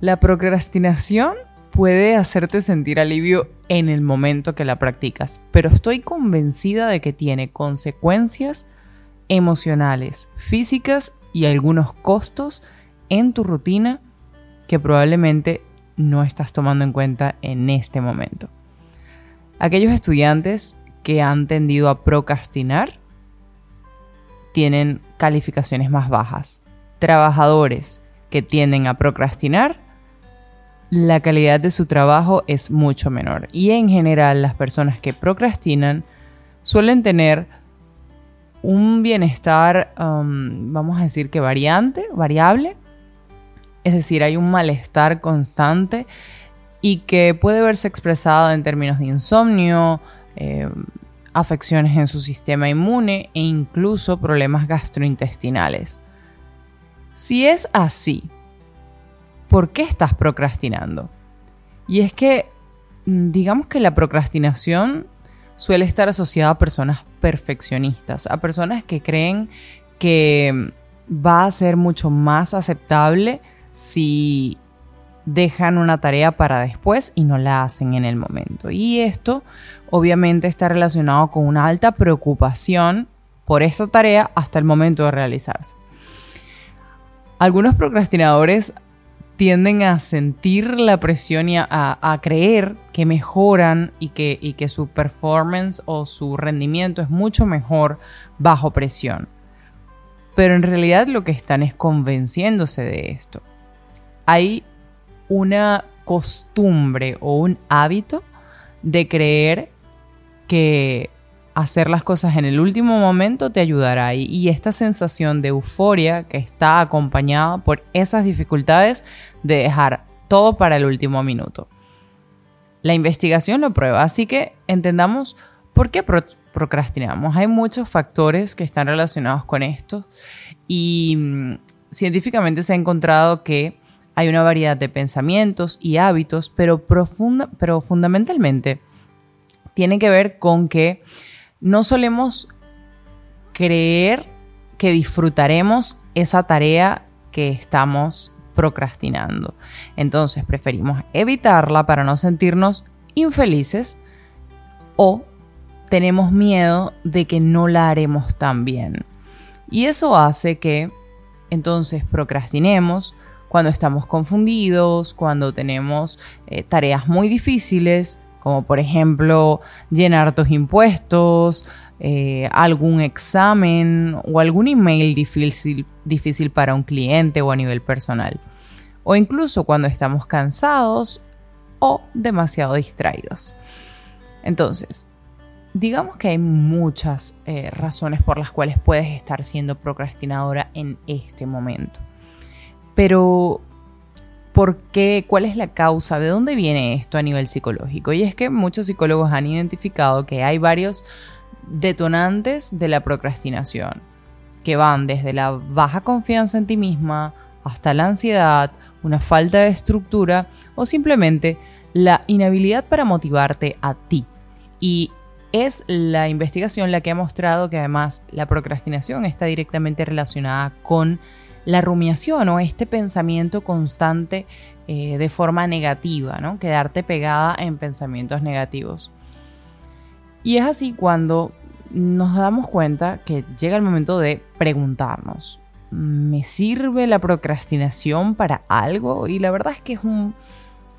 La procrastinación puede hacerte sentir alivio en el momento que la practicas, pero estoy convencida de que tiene consecuencias emocionales, físicas y algunos costos en tu rutina que probablemente no estás tomando en cuenta en este momento. Aquellos estudiantes que han tendido a procrastinar tienen calificaciones más bajas. Trabajadores que tienden a procrastinar, la calidad de su trabajo es mucho menor. Y en general las personas que procrastinan suelen tener un bienestar, um, vamos a decir que variante, variable. Es decir, hay un malestar constante y que puede verse expresado en términos de insomnio, eh, afecciones en su sistema inmune e incluso problemas gastrointestinales. Si es así, ¿por qué estás procrastinando? Y es que, mm, digamos que la procrastinación suele estar asociada a personas perfeccionistas, a personas que creen que va a ser mucho más aceptable si dejan una tarea para después y no la hacen en el momento. Y esto obviamente está relacionado con una alta preocupación por esta tarea hasta el momento de realizarse. Algunos procrastinadores tienden a sentir la presión y a, creer que mejoran y que, y que su performance o su rendimiento es mucho mejor bajo presión. Pero en realidad lo que están es convenciéndose de esto. Hay una costumbre o un hábito de creer que hacer las cosas en el último momento te ayudará y, esta sensación de euforia que está acompañada por esas dificultades de dejar todo para el último minuto. La investigación lo prueba, así que entendamos por qué procrastinamos. Hay muchos factores que están relacionados con esto y mm, científicamente se ha encontrado que hay una variedad de pensamientos y hábitos, pero, pero fundamentalmente tiene que ver con que no solemos creer que disfrutaremos esa tarea que estamos procrastinando. Entonces preferimos evitarla para no sentirnos infelices o tenemos miedo de que no la haremos tan bien. Y eso hace que entonces procrastinemos, cuando estamos confundidos, cuando tenemos eh, tareas muy difíciles, como por ejemplo llenar tus impuestos, eh, algún examen o algún email difícil, difícil para un cliente o a nivel personal. O incluso cuando estamos cansados o demasiado distraídos. Entonces, digamos que hay muchas eh, razones por las cuales puedes estar siendo procrastinadora en este momento. Pero, ¿por qué? ¿Cuál es la causa? ¿De dónde viene esto a nivel psicológico? Y es que muchos psicólogos han identificado que hay varios detonantes de la procrastinación, que van desde la baja confianza en ti misma hasta la ansiedad, una falta de estructura o simplemente la inhabilidad para motivarte a ti. Y es la investigación la que ha mostrado que además la procrastinación está directamente relacionada con la rumiación o este pensamiento constante eh, de forma negativa, ¿no? Quedarte pegada en pensamientos negativos. Y es así cuando nos damos cuenta que llega el momento de preguntarnos, ¿me sirve la procrastinación para algo? Y la verdad es que es un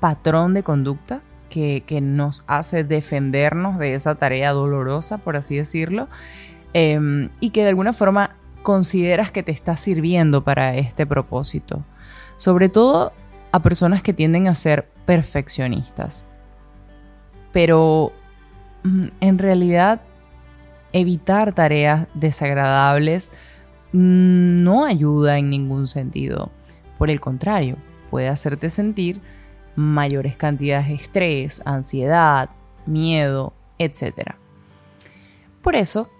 patrón de conducta que, nos hace defendernos de esa tarea dolorosa, por así decirlo, em, y que de alguna forma consideras que te está sirviendo para este propósito. Sobre todo a personas que tienden a ser perfeccionistas. Pero mm, en realidad evitar tareas desagradables mm, no ayuda en ningún sentido. Por el contrario, puede hacerte sentir mayores cantidades de estrés, ansiedad, miedo, etc. Por eso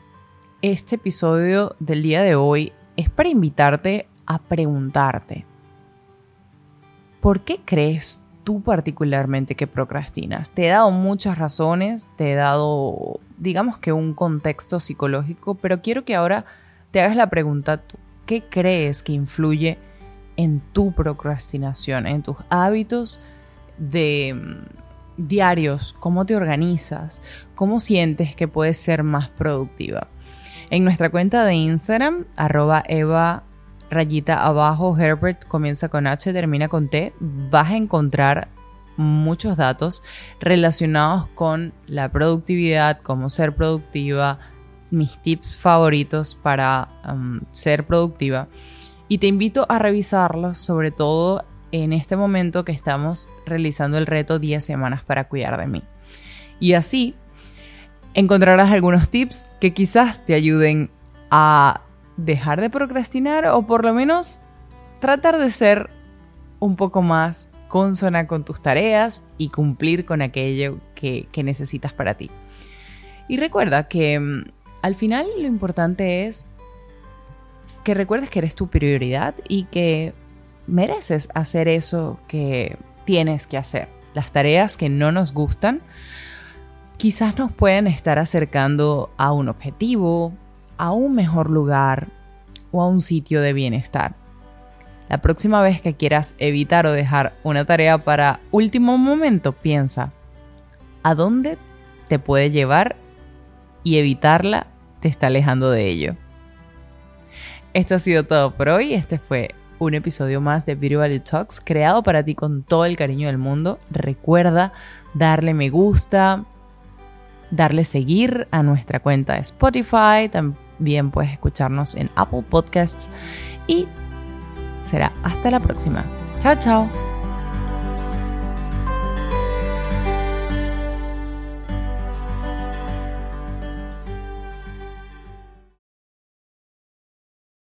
este episodio del día de hoy es para invitarte a preguntarte, ¿por qué crees tú particularmente que procrastinas? Te he dado muchas razones, te he dado, digamos que un contexto psicológico, pero quiero que ahora te hagas la pregunta tú, ¿qué crees que influye en tu procrastinación, en tus hábitos de mm, diarios, cómo te organizas, cómo sientes que puedes ser más productiva. En nuestra cuenta de Instagram, arroba Eva rayita abajo, Herbert comienza con H, termina con T, vas a encontrar muchos datos relacionados con la productividad, cómo ser productiva, mis tips favoritos para um, ser productiva. Y te invito a revisarlos, sobre todo en este momento que estamos realizando el reto 10 semanas para cuidar de mí. Y así encontrarás algunos tips que quizás te ayuden a dejar de procrastinar o por lo menos tratar de ser un poco más consona con tus tareas y cumplir con aquello que, necesitas para ti. Y recuerda que mm, al final lo importante es que recuerdes que eres tu prioridad y que mereces hacer eso que tienes que hacer. Las tareas que no nos gustan quizás nos pueden estar acercando a un objetivo, a un mejor lugar o a un sitio de bienestar. La próxima vez que quieras evitar o dejar una tarea para último momento, piensa, ¿a dónde te puede llevar? Y evitarla te está alejando de ello. Esto ha sido todo por hoy. Este fue un episodio más de Video Value Talks creado para ti con todo el cariño del mundo. Recuerda darle me gusta, darle seguir a nuestra cuenta de Spotify. También puedes escucharnos en Apple Podcasts y será hasta la próxima. Chao, chao.